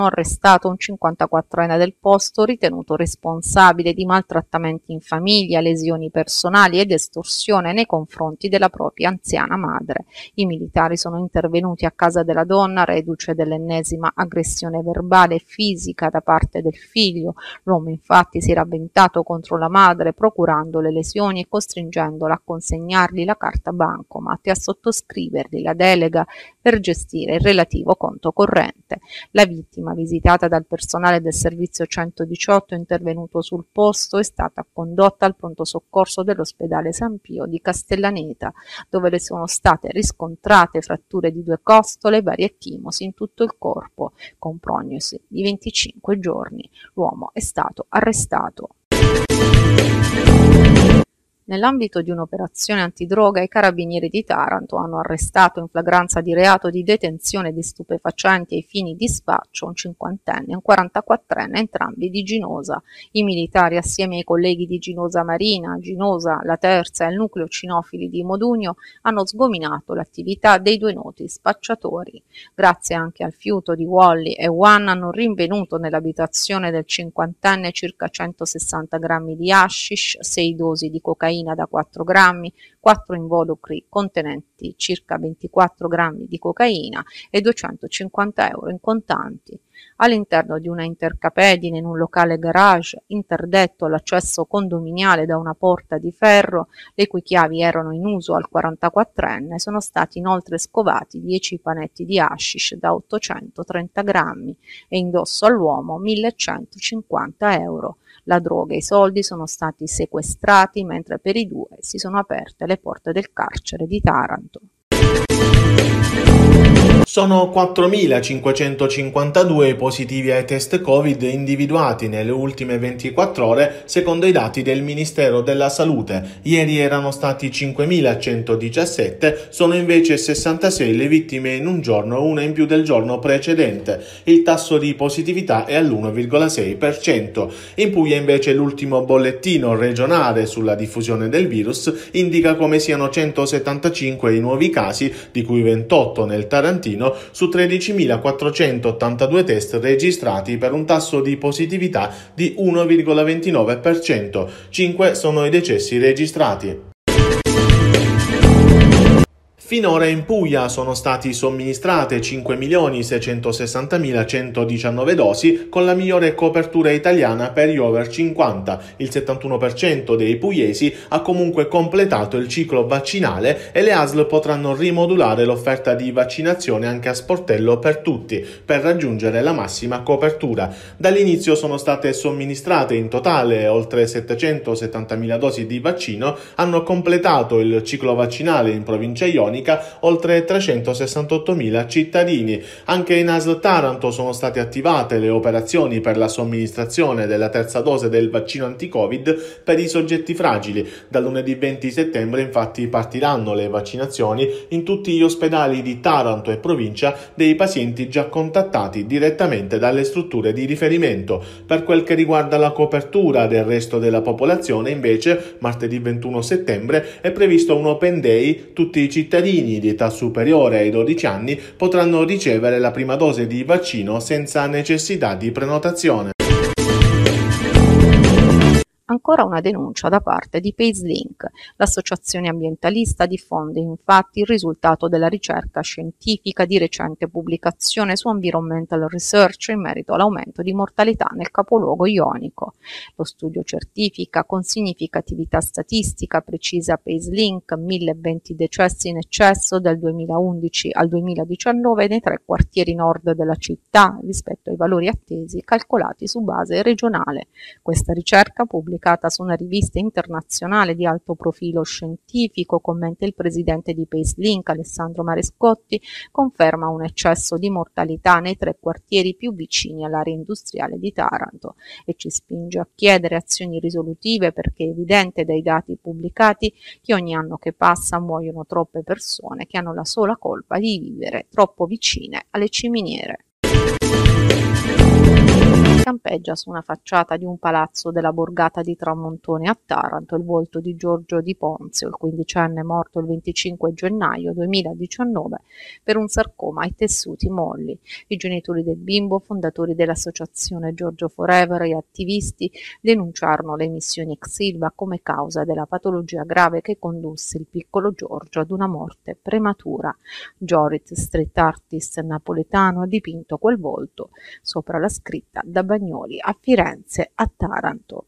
arrestato un 54enne del posto ritenuto responsabile di maltrattamenti in famiglia, lesioni personali ed estorsione nei confronti della propria anziana madre. I militari sono intervenuti a casa della donna, reduce dell'ennesima aggressione verbale e fisica da parte del figlio. L'uomo infatti si era avventato contro la madre procurando le lesioni e costringendola a consegnargli la carta bancomat e a sottoscrivergli la delega per gestire il relativo conto corrente. La vittima visitata dal personale del servizio 118 intervenuto sul posto, è stata condotta al pronto soccorso dell'ospedale San Pio di Castellaneta, dove le sono state riscontrate fratture di due costole e varie chimosi in tutto il corpo, con prognosi di 25 giorni. L'uomo è stato arrestato. Nell'ambito di un'operazione antidroga i carabinieri di Taranto hanno arrestato in flagranza di reato di detenzione di stupefacenti ai fini di spaccio un cinquantenne e un 44enne, entrambi di Ginosa. I militari assieme ai colleghi di Ginosa Marina, Ginosa, La Terza e il nucleo cinofili di Modugno hanno sgominato l'attività dei due noti spacciatori. Grazie anche al fiuto di Wally e One hanno rinvenuto nell'abitazione del cinquantenne circa 160 grammi di hashish, 6 dosi di cocaina cocaina da 4 grammi, 4 involucri contenenti circa 24 grammi di cocaina e 250 euro in contanti. All'interno di una intercapedine in un locale garage, interdetto all'accesso condominiale da una porta di ferro, le cui chiavi erano in uso al 44enne, sono stati inoltre scovati 10 panetti di hashish da 830 grammi e indosso all'uomo 1150 euro. La droga e i soldi sono stati sequestrati mentre per i due si sono aperte le porte del carcere di Taranto. Sono 4.552 positivi ai test Covid individuati nelle ultime 24 ore secondo i dati del Ministero della Salute. Ieri erano stati 5.117, sono invece 66 le vittime in un giorno, una in più del giorno precedente. Il tasso di positività è all'1,6%. In Puglia invece l'ultimo bollettino regionale sulla diffusione del virus indica come siano 175 i nuovi casi, di cui 28 nel Tarantino Trentino su 13.482 test registrati per un tasso di positività di 1,29%. 5 sono i decessi registrati. Finora in Puglia sono stati somministrate 5.660.119 dosi con la migliore copertura italiana per gli over 50. Il 71% dei pugliesi ha comunque completato il ciclo vaccinale e le ASL potranno rimodulare l'offerta di vaccinazione anche a sportello per tutti per raggiungere la massima copertura. Dall'inizio sono state somministrate in totale oltre 770.000 dosi di vaccino, hanno completato il ciclo vaccinale in provincia Ionica Cattolica oltre 368.000 cittadini. Anche in ASL Taranto sono state attivate le operazioni per la somministrazione della terza dose del vaccino anti-Covid per i soggetti fragili. Dal lunedì 20 settembre infatti partiranno le vaccinazioni in tutti gli ospedali di Taranto e provincia dei pazienti già contattati direttamente dalle strutture di riferimento. Per quel che riguarda la copertura del resto della popolazione invece martedì 21 settembre è previsto un open day tutti i cittadini cittadini di età superiore ai 12 anni potranno ricevere la prima dose di vaccino senza necessità di prenotazione. Ancora una denuncia da parte di PaceLink. L'associazione ambientalista diffonde infatti il risultato della ricerca scientifica di recente pubblicazione su Environmental Research in merito all'aumento di mortalità nel capoluogo ionico. Lo studio certifica con significatività statistica precisa PaceLink 1020 decessi in eccesso dal 2011 al 2019 nei tre quartieri nord della città rispetto ai valori attesi calcolati su base regionale. Questa ricerca pubblica pubblicata su una rivista internazionale di alto profilo scientifico, commenta il presidente di PaceLink Alessandro Marescotti, conferma un eccesso di mortalità nei tre quartieri più vicini all'area industriale di Taranto e ci spinge a chiedere azioni risolutive perché è evidente dai dati pubblicati che ogni anno che passa muoiono troppe persone che hanno la sola colpa di vivere troppo vicine alle ciminiere. Campelli lampeggia su una facciata di un palazzo della borgata di Tramontone a Taranto il volto di Giorgio Di Ponzio, il quindicenne morto il 25 gennaio 2019 per un sarcoma ai tessuti molli. I genitori del bimbo, fondatori dell'associazione Giorgio Forever e attivisti, denunciarono le emissioni ex Silva come causa della patologia grave che condusse il piccolo Giorgio ad una morte prematura. Jorit, street artist napoletano, ha dipinto quel volto sopra la scritta da Bagnoli a Firenze a Taranto.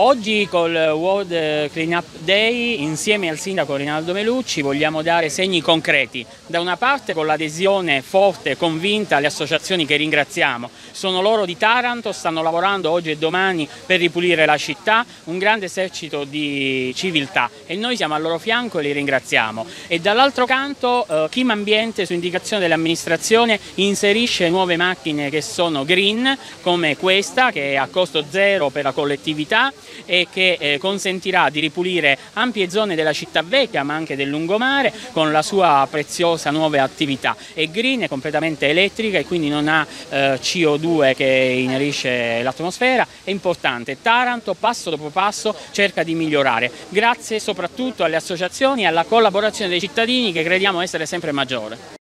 Oggi col World Clean Up Day insieme al sindaco Rinaldo Melucci vogliamo dare segni concreti. Da una parte con l'adesione forte e convinta alle associazioni che ringraziamo. Sono loro di Taranto, stanno lavorando oggi e domani per ripulire la città, un grande esercito di civiltà e noi siamo al loro fianco e li ringraziamo. E dall'altro canto eh, Kim Ambiente su indicazione dell'amministrazione inserisce nuove macchine che sono green come questa che è a costo zero per la collettività e che eh, consentirà di ripulire ampie zone della città vecchia ma anche del lungomare con la sua preziosa nuova attività. È green, è completamente elettrica e quindi non ha eh, CO2 che inerisce l'atmosfera, è importante. Taranto passo dopo passo cerca di migliorare, grazie soprattutto alle associazioni e alla collaborazione dei cittadini che crediamo essere sempre maggiore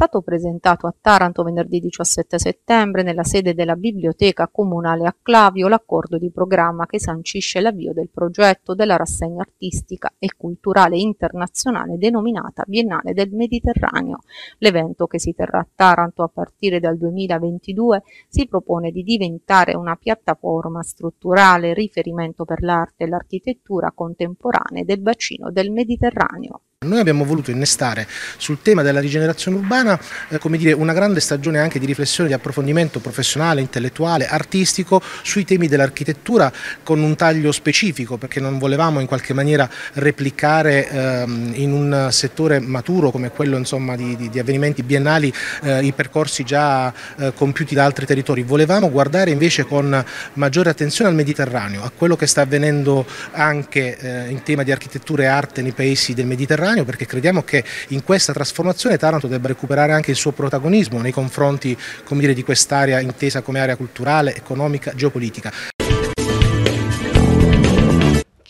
stato presentato a Taranto venerdì 17 settembre nella sede della Biblioteca Comunale a Clavio l'accordo di programma che sancisce l'avvio del progetto della rassegna artistica e culturale internazionale denominata Biennale del Mediterraneo. L'evento che si terrà a Taranto a partire dal 2022 si propone di diventare una piattaforma strutturale riferimento per l'arte e l'architettura contemporanee del bacino del Mediterraneo. Noi abbiamo voluto innestare sul tema della rigenerazione urbana eh, dire, una grande stagione anche di riflessione, di approfondimento professionale, intellettuale, artistico sui temi dell'architettura con un taglio specifico perché non volevamo in qualche maniera replicare ehm, in un settore maturo come quello insomma, di, di, di, avvenimenti biennali eh, i percorsi già eh, compiuti da altri territori. Volevamo guardare invece con maggiore attenzione al Mediterraneo, a quello che sta avvenendo anche eh, in tema di architettura e arte nei paesi del Mediterraneo Mediterraneo perché crediamo che in questa trasformazione Taranto debba recuperare anche il suo protagonismo nei confronti dire, di quest'area intesa come area culturale, economica, geopolitica.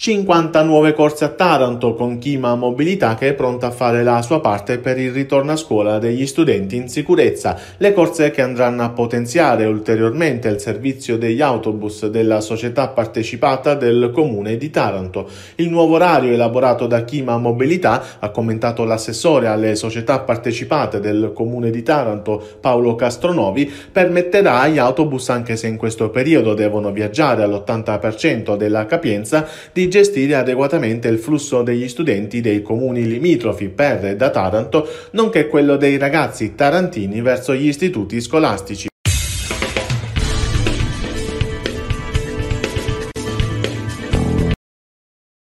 50 nuove corse a Taranto con Chima Mobilità che è pronta a fare la sua parte per il ritorno a scuola degli studenti in sicurezza. Le corse che andranno a potenziare ulteriormente il servizio degli autobus della società partecipata del comune di Taranto. Il nuovo orario elaborato da Chima Mobilità, ha commentato l'assessore alle società partecipate del comune di Taranto Paolo Castronovi, permetterà agli autobus, anche se in questo periodo devono viaggiare all'80% della capienza, di gestire adeguatamente il flusso degli studenti dei comuni limitrofi per e da Taranto, nonché quello dei ragazzi tarantini verso gli istituti scolastici.